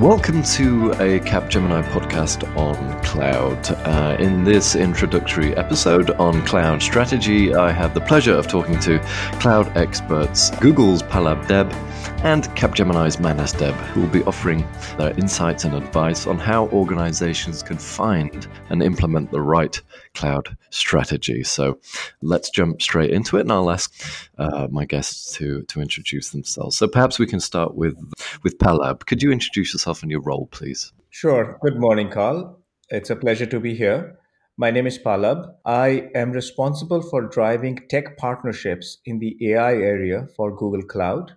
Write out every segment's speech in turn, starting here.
Welcome to a Capgemini podcast on cloud. Uh, in this introductory episode on cloud strategy, I have the pleasure of talking to cloud experts Google's Pallab Deb and Capgemini's Manas Deb, who will be offering their insights and advice on how organizations can find and implement the right cloud strategy. So let's jump straight into it, and I'll ask uh, my guests to, to introduce themselves. So perhaps we can start with, with Pallab. Could you introduce yourself and your role, please? Sure. Good morning, Carl. It's a pleasure to be here. My name is Pallab. I am responsible for driving tech partnerships in the AI area for Google Cloud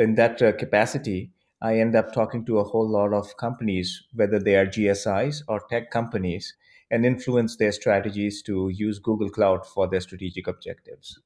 in that uh, capacity, I end up talking to a whole lot of companies, whether they are GSIs or tech companies, and influence their strategies to use Google Cloud for their strategic objectives.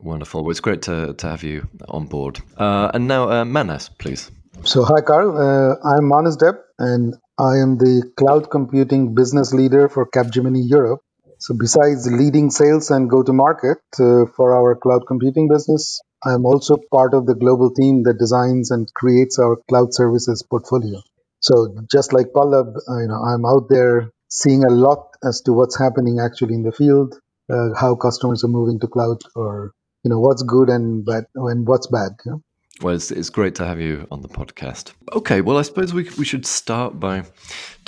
Wonderful. Well, it's great to, to have you on board. Uh, and now, uh, Manas, please. So, hi, Carl. Uh, I'm Manas Deb, and I am the cloud computing business leader for Capgemini Europe. So, besides leading sales and go to market uh, for our cloud computing business, I'm also part of the global team that designs and creates our cloud services portfolio. So just like Pallab, uh, you know, I'm out there seeing a lot as to what's happening actually in the field, uh, how customers are moving to cloud, or you know what's good and bad and what's bad. You know? Well, it's, it's great to have you on the podcast. Okay, well, I suppose we, we should start by,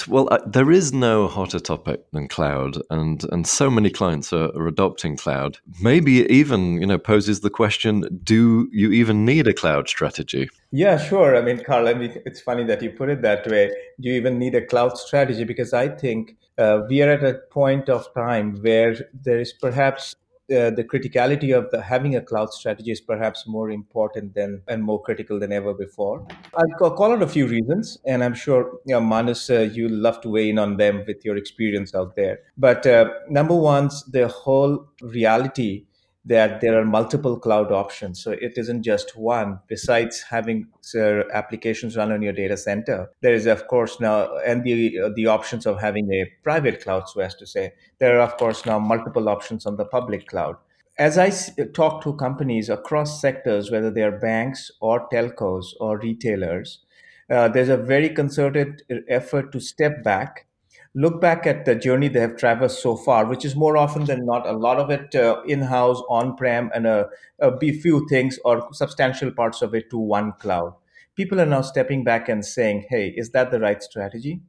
well, uh, there is no hotter topic than cloud, and, and so many clients are, are adopting cloud. Maybe even, you know, poses the question, do you even need a cloud strategy? Yeah, sure. I mean, Carl, I mean, it's funny that you put it that way. Do you even need a cloud strategy? Because I think uh, we are at a point of time where there is perhaps uh, the criticality of the having a cloud strategy is perhaps more important than and more critical than ever before. I'll call out a few reasons, and I'm sure you know, Manas, uh, you love to weigh in on them with your experience out there. But uh, number one, the whole reality that there are multiple cloud options. So it isn't just one. Besides having uh, applications run on your data center, there is of course now and the uh, the options of having a private cloud, so as to say, there are of course now multiple options on the public cloud. As I talk to companies across sectors, whether they are banks or telcos or retailers, uh, there's a very concerted effort to step back look back at the journey they have traversed so far, which is more often than not a lot of it uh, in-house, on-prem, and a, a few things or substantial parts of it to one cloud. People are now stepping back and saying, "Hey, is that the right strategy?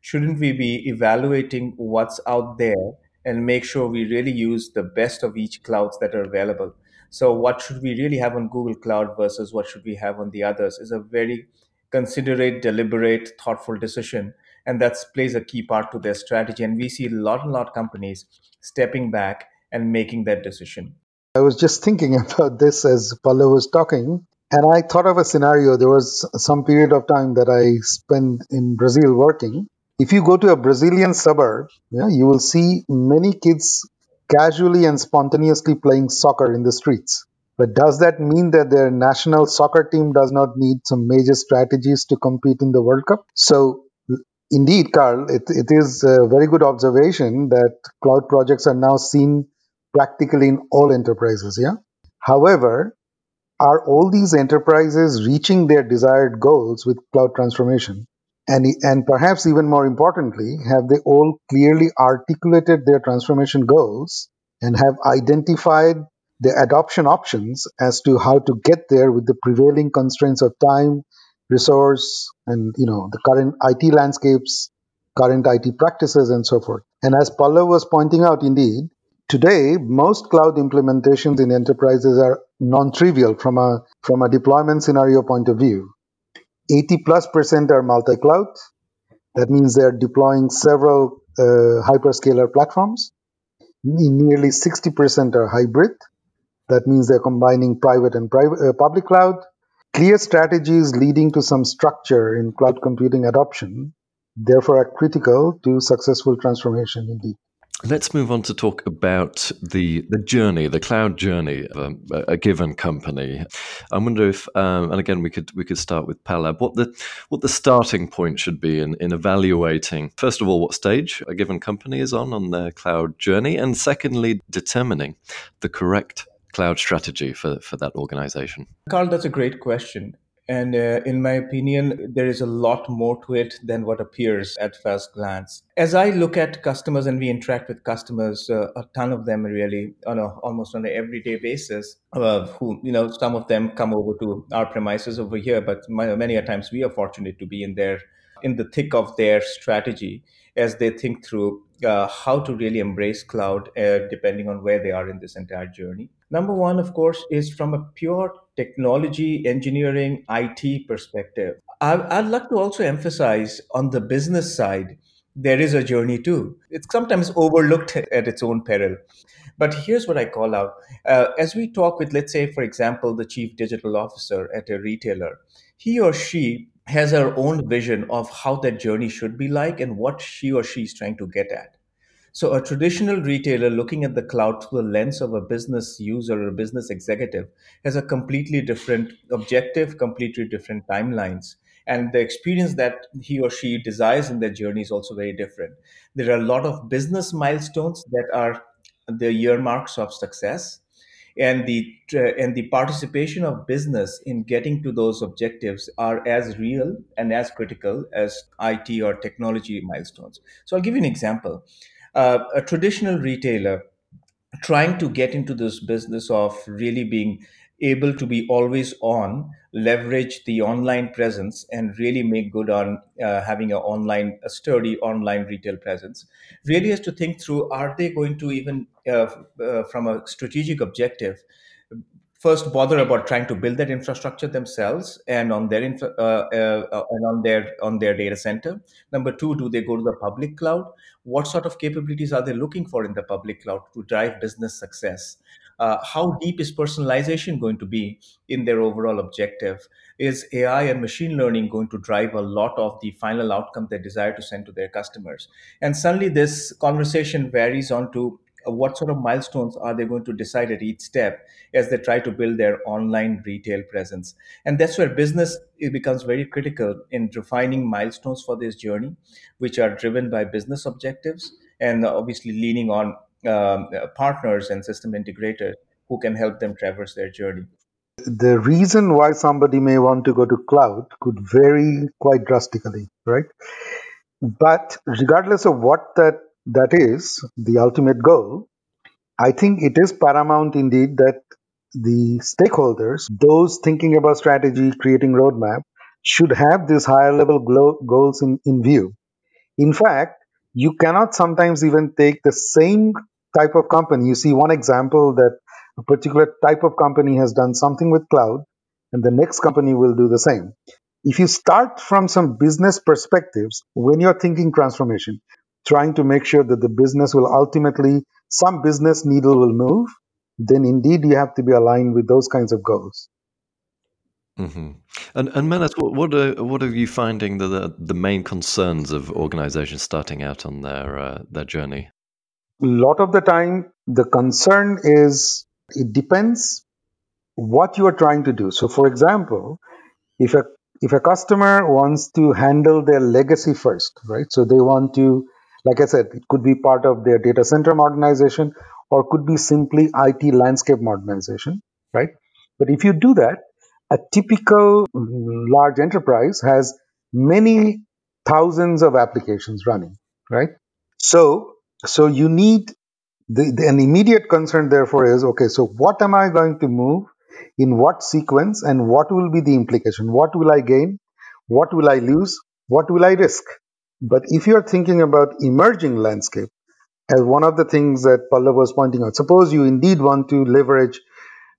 Shouldn't we be evaluating what's out there and make sure we really use the best of each clouds that are available?" So, what should we really have on Google Cloud versus what should we have on the others is a very considerate, deliberate, thoughtful decision and that plays a key part to their strategy. And we see a lot and lot of companies stepping back and making that decision. I was just thinking about this as Pallab was talking, and I thought of a scenario. There was some period of time that I spent in Brazil working. If you go to a Brazilian suburb, yeah, you will see many kids casually and spontaneously playing soccer in the streets. But does that mean that their national soccer team does not need some major strategies to compete in the World Cup? So Indeed, Carl, it, it is a very good observation that cloud projects are now seen practically in all enterprises. Yeah. However, are all these enterprises reaching their desired goals with cloud transformation? And, and perhaps even more importantly, have they all clearly articulated their transformation goals and have identified the adoption options as to how to get there with the prevailing constraints of time, resource and you know the current IT landscapes, current IT practices, and so forth. And as Pallab was pointing out, indeed, today most cloud implementations in enterprises are non-trivial from a from a deployment scenario point of view. 80 plus percent are multi-cloud. That means they're deploying several uh, hyperscaler platforms. Nearly 60% are hybrid. That means they're combining private and private, uh, public cloud. Clear strategies leading to some structure in cloud computing adoption, therefore, are critical to successful transformation indeed. Let's move on to talk about the the journey, the cloud journey of a, a given company. I wonder if, um, and again, we could we could start with Pallab. What the what the starting point should be in, in evaluating first of all what stage a given company is on on their cloud journey, and secondly, determining the correct cloud strategy for, for that organization? Carl, that's a great question. And uh, in my opinion, there is a lot more to it than what appears at first glance. As I look at customers and we interact with customers, uh, a ton of them really on a, almost on an everyday basis, uh, who, you know, some of them come over to our premises over here, but many a times we are fortunate to be in their in the thick of their strategy as they think through uh, how to really embrace cloud uh, depending on where they are in this entire journey. Number one, of course, is from a pure technology, engineering, IT perspective. I, would like to also emphasize on the business side, there is a journey too. It's sometimes overlooked at its own peril. But here's what I call out. Uh, as we talk with, let's say, for example, the chief digital officer at a retailer, he or she has her own vision of how that journey should be like and what she or she is trying to get at. So, a traditional retailer looking at the cloud through the lens of a business user or a business executive has a completely different objective, completely different timelines. And the experience that he or she desires in their journey is also very different. There are a lot of business milestones that are the earmarks of success and the and the participation of business in getting to those objectives are as real and as critical as IT or technology milestones. So I'll give you an example. Uh, a traditional retailer trying to get into this business of really being able to be always on, leverage the online presence, and really make good on uh, having a online, a sturdy online retail presence. Really has to think through: Are they going to even, uh, uh, from a strategic objective, first bother about trying to build that infrastructure themselves and on their infra, uh, uh, uh, and on their on their data center number two do they go to the public cloud what sort of capabilities are they looking for in the public cloud to drive business success uh, how deep is personalization going to be in their overall objective? Is AI and machine learning going to drive a lot of the final outcome they desire to send to their customers? And suddenly, this conversation varies on to what sort of milestones are they going to decide at each step as they try to build their online retail presence and that's where business it becomes very critical in defining milestones for this journey which are driven by business objectives and obviously leaning on um, partners and system integrators who can help them traverse their journey. The reason why somebody may want to go to cloud could vary quite drastically, right? But regardless of what that that is, the ultimate goal, I think it is paramount indeed that the stakeholders, those thinking about strategy, creating roadmap, should have these higher level goals in, in view. In fact, you cannot sometimes even take the same type of company. You see one example that a particular type of company has done something with cloud, and the next company will do the same. If you start from some business perspectives, when you're thinking transformation, trying to make sure that the business will ultimately, some business needle will move, then indeed you have to be aligned with those kinds of goals. Mm-hmm. And and Manas, what what are, what are you finding the, the, the main concerns of organizations starting out on their uh, their journey? a lot of the time the concern is it depends what you are trying to do so for example if a if a customer wants to handle their legacy first right so they want to like i said it could be part of their data center modernization or could be simply it landscape modernization right but if you do that a typical mm, large enterprise has many thousands of applications running right so so you need the, the, an immediate concern, therefore, is okay, so what am I going to move in what sequence and what will be the implication? What will I gain? What will I lose? What will I risk? But if you're thinking about emerging landscape, as one of the things that Pallab was pointing out, suppose you indeed want to leverage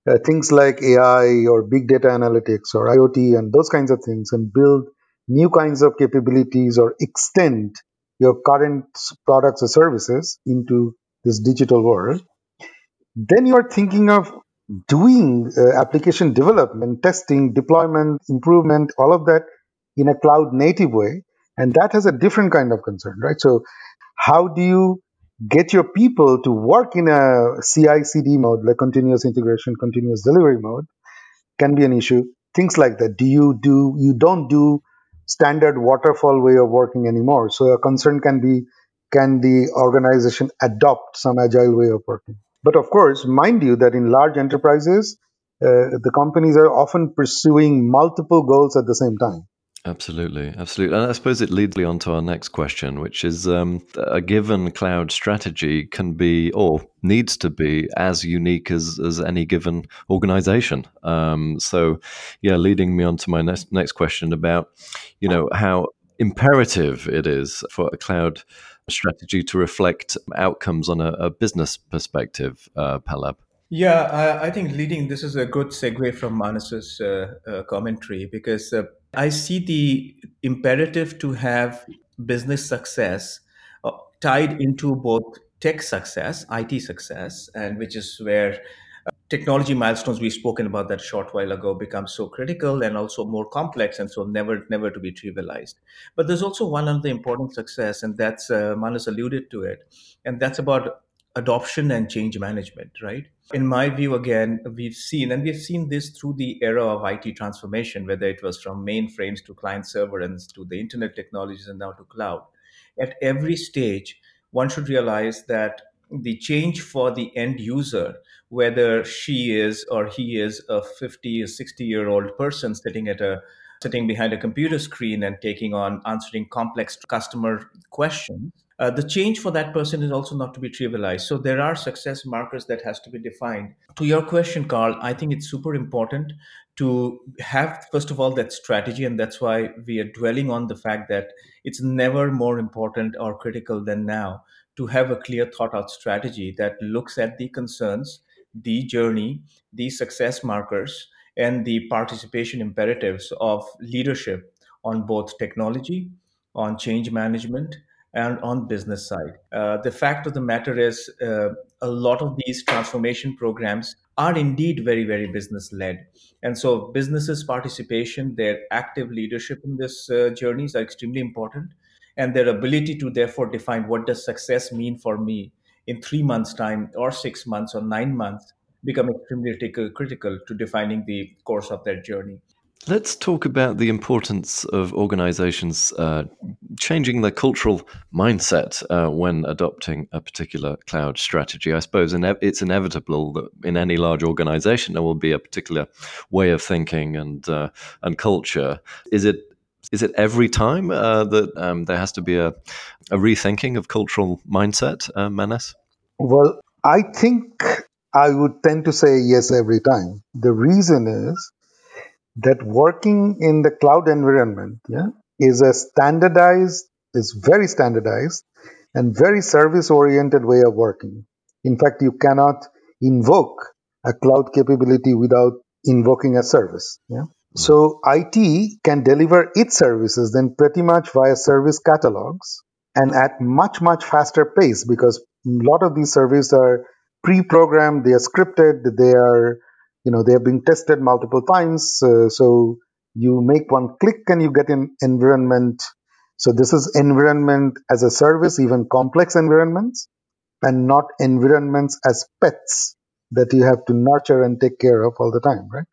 uh, things like AI or big data analytics or IoT and those kinds of things and build new kinds of capabilities or extend your current products or services into this digital world, then you are thinking of doing uh, application development, testing, deployment, improvement, all of that in a cloud native way. And that has a different kind of concern, right? So, how do you get your people to work in a CI CD mode, like continuous integration, continuous delivery mode, can be an issue. Things like that. Do you do, you don't do standard waterfall way of working anymore. So a concern can be can the organization adopt some agile way of working? But of course, mind you that in large enterprises, uh, the companies are often pursuing multiple goals at the same time. Absolutely, absolutely. And I suppose it leads me on to our next question, which is um, a given cloud strategy can be or needs to be as unique as, as any given organization. Um, so, yeah, leading me on to my next, next question about, you know, how imperative it is for a cloud strategy to reflect outcomes on a, a business perspective, uh, Pallab. Yeah, I, I, think leading this is a good segue from Manas's uh, uh, commentary because uh, I see the imperative to have business success uh, tied into both tech success, IT success, and which is where uh, technology milestones we've spoken about that short while ago become so critical and also more complex and so never never to be trivialized. But there's also one other important success and that's uh, manas alluded to it and that's about adoption and change management, right? In my view, again, we've seen, and we've seen this through the era of IT transformation, whether it was from mainframes to client server and to the internet technologies and now to cloud. At every stage, one should realize that the change for the end user, whether she is or he is a 50 or 60 year old person sitting at a sitting behind a computer screen and taking on answering complex customer questions uh, the change for that person is also not to be trivialized. So there are success markers that has to be defined. To your question carl i think it's super important to have first of all that strategy and that's why we are dwelling on the fact that it's never more important or critical than now to have a clear thought out strategy that looks at the concerns the journey the success markers and the participation imperatives of leadership on both technology on change management and on business side. Uh, the fact of the matter is, uh, a lot of these transformation programs are indeed very, very business led. And so, businesses' participation, their active leadership in this uh, journeys are extremely important, and their ability to therefore define what does success mean for me in three months' time, or six months, or nine months, become extremely critical to defining the course of their journey. Let's talk about the importance of organizations uh, changing their cultural mindset uh, when adopting a particular cloud strategy. I suppose ine- it's inevitable that in any large organization there will be a particular way of thinking and uh, and culture. Is it is it every time uh, that um, there has to be a, a, rethinking of cultural mindset, uh, Manas? Well, I think I would tend to say yes every time. The reason is that working in the cloud environment yeah, is a standardized, is very standardized and very service oriented way of working. In fact, you cannot invoke a cloud capability without invoking a service. Yeah? Mm. So IT can deliver its services then pretty much via service catalogs and at much, much faster pace because a lot of these services are pre-programmed, they are scripted, they are you know they have been tested multiple times uh, so you make one click and you get an environment. So this is environment as a service even complex environments and not environments as pets that you have to nurture and take care of all the time right?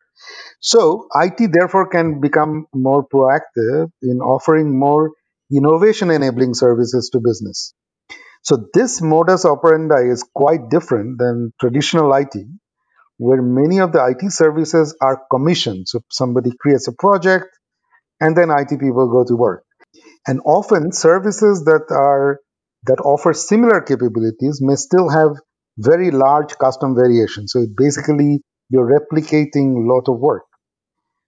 So it therefore can become more proactive in offering more innovation enabling services to business. So this modus operandi is quite different than traditional it where many of the IT services are commissioned. So somebody creates a project and then IT people go to work. And often services that are that offer similar capabilities may still have very large custom variations. So basically you're replicating a lot of work.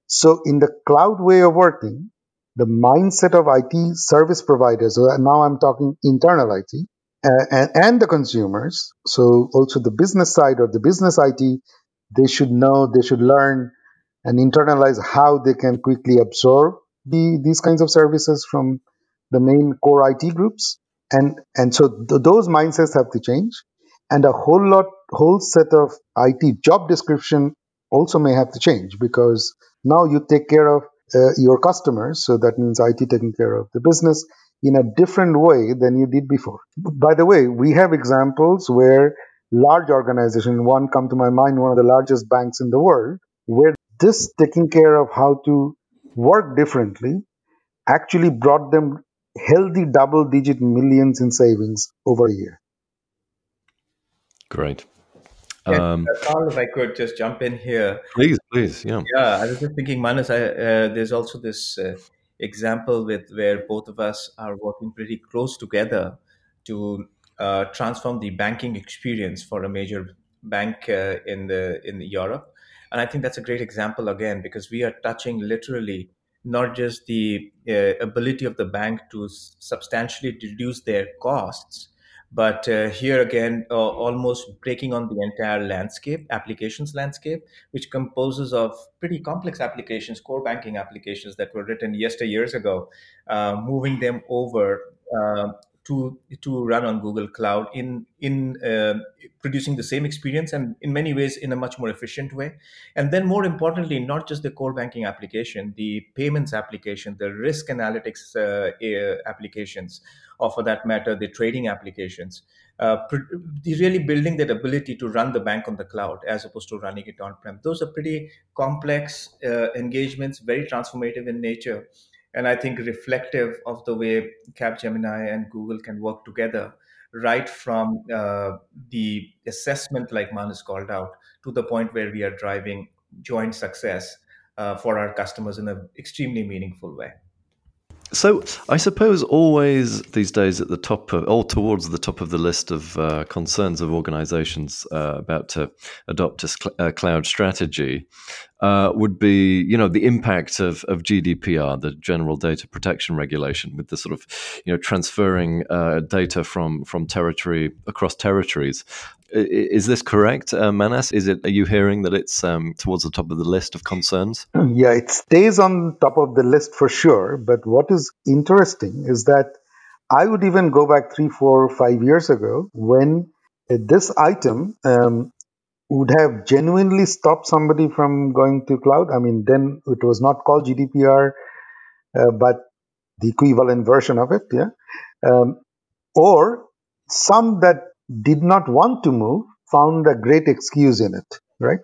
So in the cloud way of working, the mindset of IT service providers, so now I'm talking internal IT, and, and, the consumers, so also the business side or the business IT they should know, they should learn and internalize how they can quickly absorb the, these kinds of services from the main core IT groups. And, and so th- those mindsets have to change. And a whole lot, whole set of IT job description also may have to change because now you take care of uh, your customers. So that means IT taking care of the business in a different way than you did before. By the way, we have examples where large organization, one come to my mind, one of the largest banks in the world, where this taking care of how to work differently actually brought them healthy double digit millions in savings over a year. Great. Um, Carl, if I could just jump in here. Please, please, yeah. Yeah, I was just thinking, Manas, I, uh, there's also this uh, example with where both of us are working pretty close together to uh, transform the banking experience for a major bank uh, in the in Europe, and I think that's a great example again because we are touching literally not just the uh, ability of the bank to substantially reduce their costs, but uh, here again, uh, almost breaking on the entire landscape, applications landscape, which composes of pretty complex applications, core banking applications that were written yesteryears ago, uh, moving them over uh, to to run on Google Cloud in in uh, producing the same experience and in many ways in a much more efficient way. And then more importantly, not just the core banking application, the payments application, the risk analytics uh, applications, or for that matter, the trading applications. Uh, really building that ability to run the bank on the cloud as opposed to running it on prem. Those are pretty complex uh, engagements, very transformative in nature and I think reflective of the way Capgemini and Google can work together, right from uh, the assessment, like Manas called out, to the point where we are driving joint success uh, for our customers in an extremely meaningful way. So I suppose always these days at the top of, all towards the top of the list of uh, concerns of organizations uh, about to adopt a, cl- a cloud strategy uh, would be, you know, the impact of, of GDPR, the General Data Protection Regulation, with the sort of, you know, transferring uh, data from from territory across territories. Is this correct, uh, Manas? Is it? Are you hearing that it's um, towards the top of the list of concerns? Yeah, it stays on top of the list for sure. But what is interesting is that I would even go back three, four, five years ago when this item um, would have genuinely stopped somebody from going to cloud. I mean, then it was not called GDPR, uh, but the equivalent version of it, yeah. Um, or some that did not want to move found a great excuse in it, right?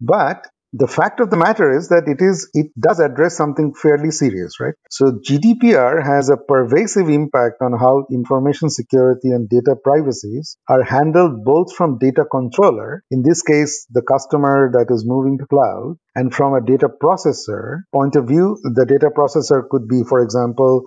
But the fact of the matter is that it is it does address something fairly serious right so gdpr has a pervasive impact on how information security and data privacies are handled both from data controller in this case the customer that is moving to cloud and from a data processor point of view the data processor could be for example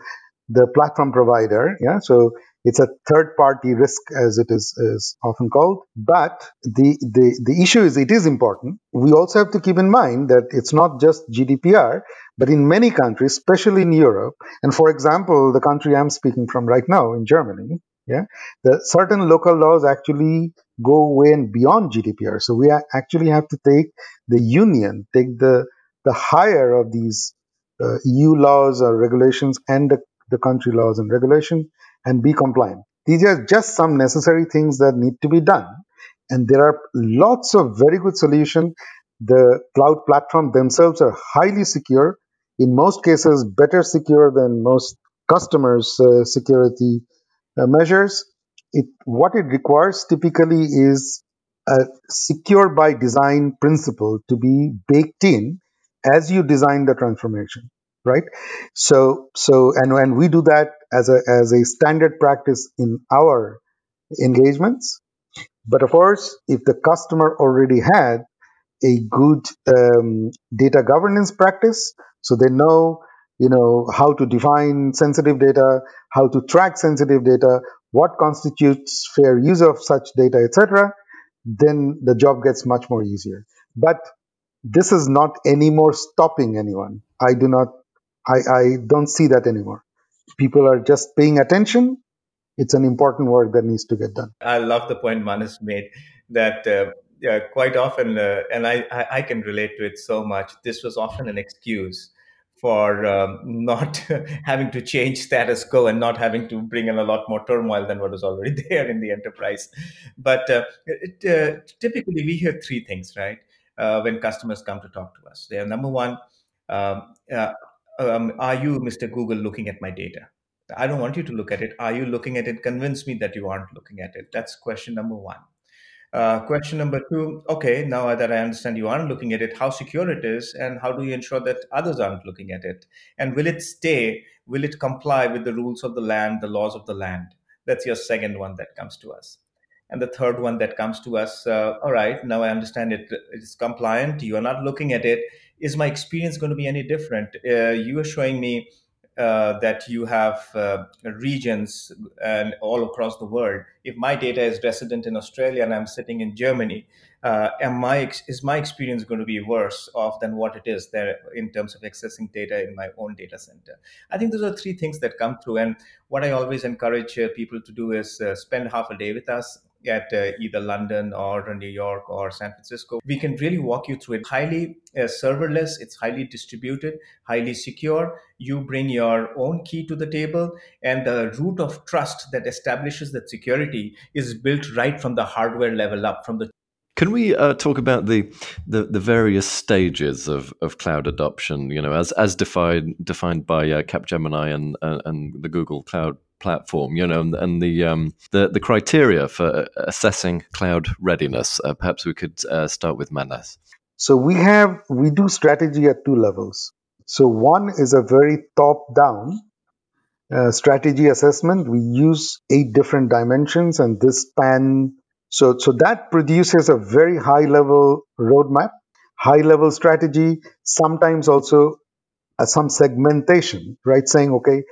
the platform provider yeah so it's a third party risk, as it is, is often called. But the, the, the issue is it is important. We also have to keep in mind that it's not just GDPR, but in many countries, especially in Europe, and for example, the country I'm speaking from right now in Germany, yeah, the certain local laws actually go way and beyond GDPR. So we actually have to take the union, take the the higher of these uh, EU laws or regulations and the, the country laws and regulation and be compliant. These are just some necessary things that need to be done. And there are lots of very good solutions. The cloud platform themselves are highly secure, in most cases, better secure than most customers' uh, security uh, measures. It, what it requires typically is a secure by design principle to be baked in as you design the transformation right? So so and when we do that as a as a standard practice in our engagements. But of course if the customer already had a good um, data governance practice so they know you know how to define sensitive data how to track sensitive data what constitutes fair use of such data etc then the job gets much more easier. But this is not anymore stopping anyone. I do not I, I don't see that anymore. People are just paying attention. It's an important work that needs to get done. I love the point Manas made that uh, yeah, quite often, uh, and I, I, I, can relate to it so much, this was often an excuse for um, not having to change status quo and not having to bring in a lot more turmoil than what was already there in the enterprise. But uh, it, uh, typically, we hear three things, right? Uh, when customers come to talk to us. They are number one, um, uh, um, are you, Mr. Google, looking at my data? I don't want you to look at it. Are you looking at it? Convince me that you aren't looking at it. That's question number one. Uh, question number two okay, now that I understand you aren't looking at it, how secure it is, and how do you ensure that others aren't looking at it? And will it stay? Will it comply with the rules of the land, the laws of the land? That's your second one that comes to us. And the third one that comes to us uh, all right now i understand it it's compliant you are not looking at it is my experience going to be any different uh, you are showing me uh, that you have uh, regions and all across the world. If my data is resident in Australia and I'm sitting in Germany, uh, am my is my experience going to be worse off than what it is there in terms of accessing data in my own data center? I think those are three things that come through. And what I always encourage uh, people to do is spend half a day with us at uh, either London or New York or San Francisco. We can really walk you through it. Highly uh, serverless, it's highly distributed, highly secure. You bring your own key to the table, and the root of trust that establishes that security is built right from the hardware level up, from the can we uh, talk about the, the, the various stages of, of cloud adoption? You know, as as defined defined by uh, Capgemini and uh, and the Google Cloud platform, you know, and, and the, um, the the criteria for assessing cloud readiness. Uh, perhaps we could uh, start with Manas. So we have we do strategy at two levels. So one is a very top down uh, strategy assessment. We use eight different dimensions, and this span. So so that produces a very high level roadmap, high level strategy. Sometimes also uh, some segmentation, right? Saying okay,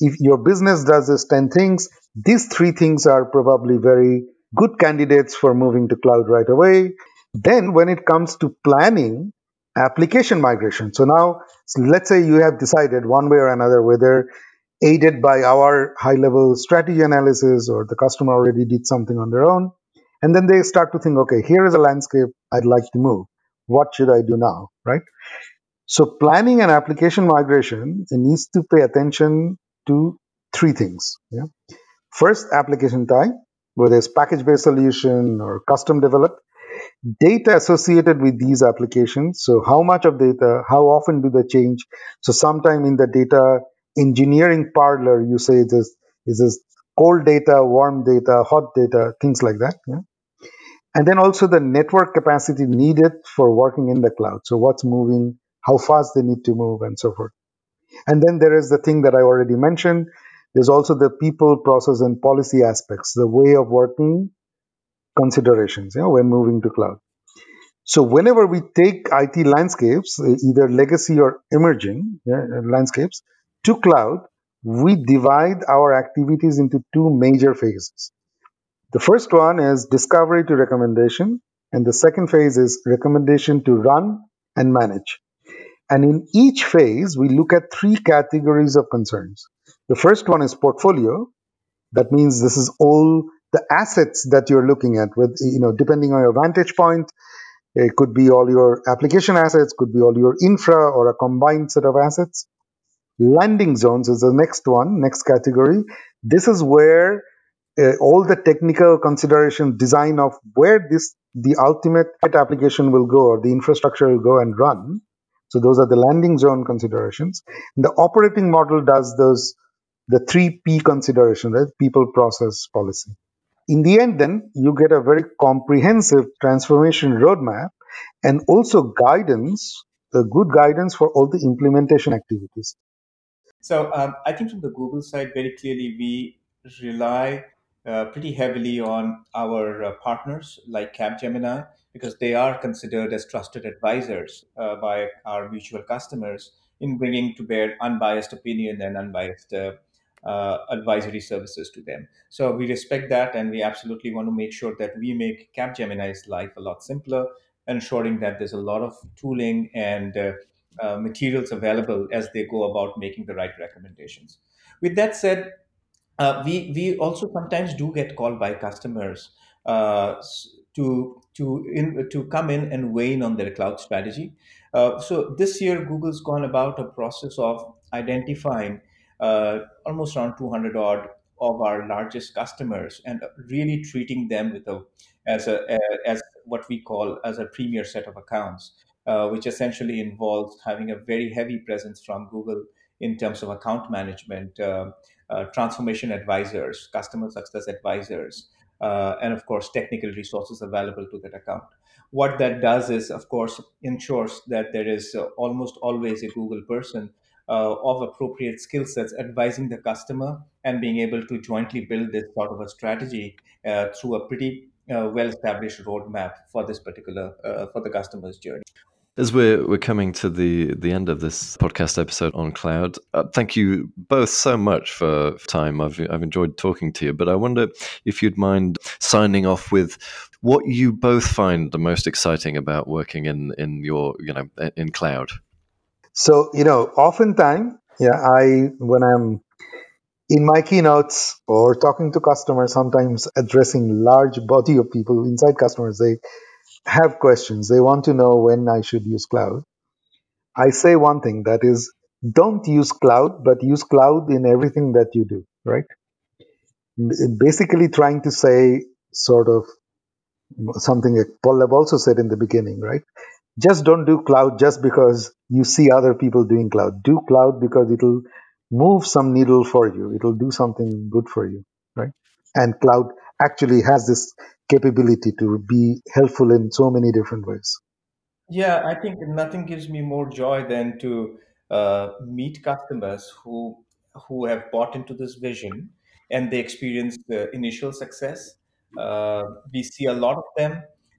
if your business does these 10 things, these three things are probably very good candidates for moving to cloud right away. Then, when it comes to planning application migration, so now let's say you have decided one way or another whether aided by our high level strategy analysis or the customer already did something on their own. And then they start to think, okay, here is a landscape I'd like to move. What should I do now? Right? So planning an application migration needs to pay attention to three things. Yeah. First, application type, whether it's package-based solution or custom developed. Data associated with these applications. So how much of data, how often do they change? So sometime in the data engineering parlor, you say this is this cold data, warm data, hot data, things like that. Yeah? And then also the network capacity needed for working in the cloud. So what's moving, how fast they need to move, and so forth. And then there is the thing that I already mentioned. There's also the people, process, and policy aspects, the way of working considerations, you know, when moving to cloud. So whenever we take IT landscapes, either legacy or emerging yeah, landscapes, to cloud, we divide our activities into two major phases. The first one is discovery to recommendation, and the second phase is recommendation to run and manage. And in each phase, we look at three categories of concerns. The first one is portfolio. That means this is all the assets that you're looking at with, you know, depending on your vantage point, it could be all your application assets, could be all your infra or a combined set of assets. Landing zones is the next one, next category. This is where uh, all the technical consideration design of where this the ultimate application will go or the infrastructure will go and run so those are the landing zone considerations. The operating model does those the three P consideration, right? People, process, policy. In the end, then you get a very comprehensive transformation roadmap and also guidance, the good guidance for all the implementation activities. So um, I think from the Google side, very clearly we rely uh, pretty heavily on our uh, partners like Capgemini because they are considered as trusted advisors uh, by our mutual customers in bringing to bear unbiased opinion and unbiased uh, uh, advisory services to them. So we respect that, and we absolutely want to make sure that we make Capgemini's life a lot simpler, ensuring that there's a lot of tooling and materials available as they go about making the right recommendations. With that said, uh, we we also sometimes do get called by customers uh, to to in, to come in and weigh in on their cloud strategy. Uh, so this year, Google's gone about a process of identifying uh, almost around 200 odd of our largest customers and really treating them with a as a as what we call as a premier set of accounts, uh, which essentially involves having a very heavy presence from Google in terms of account management, uh, uh, transformation advisors, customer success advisors, uh, and of course, technical resources available to that account. What that does is, of course, ensures that there is uh, almost always a Google person uh, of appropriate skill sets, advising the customer and being able to jointly build this sort of a strategy uh, through a pretty uh, well-established roadmap for this particular for the customer's journey. As we're we're coming to the the end of this podcast episode on cloud, uh, thank you both so much for time. I've I've enjoyed talking to you, but I wonder if you'd mind signing off with what you both find the most exciting about working in in your you know in cloud. So you know, oftentimes, yeah, I when I'm in my keynotes or talking to customers, sometimes addressing large body of people inside customers, they have questions. They want to know when I should use cloud. I say one thing that is, don't use cloud, but use cloud in everything that you do, right? Basically, trying to say sort of something that Pallab also said in the beginning, right? Just don't do cloud just because you see other people doing cloud. Do cloud because it'll move some needle for you. It'll do something good for you, right? And cloud actually has this capability to be helpful in so many different ways. Yeah, I think nothing gives me more joy than to uh, meet customers who who have bought into this vision and they experience the initial success. Uh, we see a lot of them.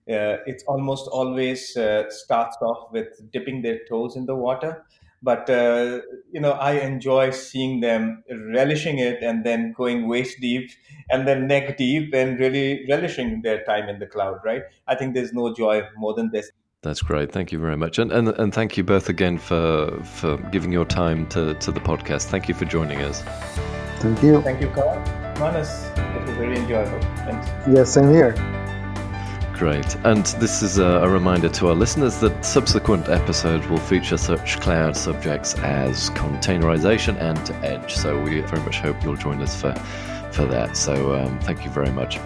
Uh, it's almost always uh, starts off with dipping their toes in the water, but uh, you know i enjoy seeing them relishing it and then going waist deep and then neck deep and really relishing their time in the cloud right i think there's no joy more than this that's great. Thank you very much. And, and, and thank you both again for, for giving your time to, to the podcast. Thank you for joining us. Thank you. Thank you, Carl. Manas, it was very enjoyable. Thanks. Yes, same here. Great. And this is a, a, reminder to our listeners that subsequent episodes will feature such cloud subjects as containerization and edge. So we very much hope you'll join us for, for that. So um, thank you very much.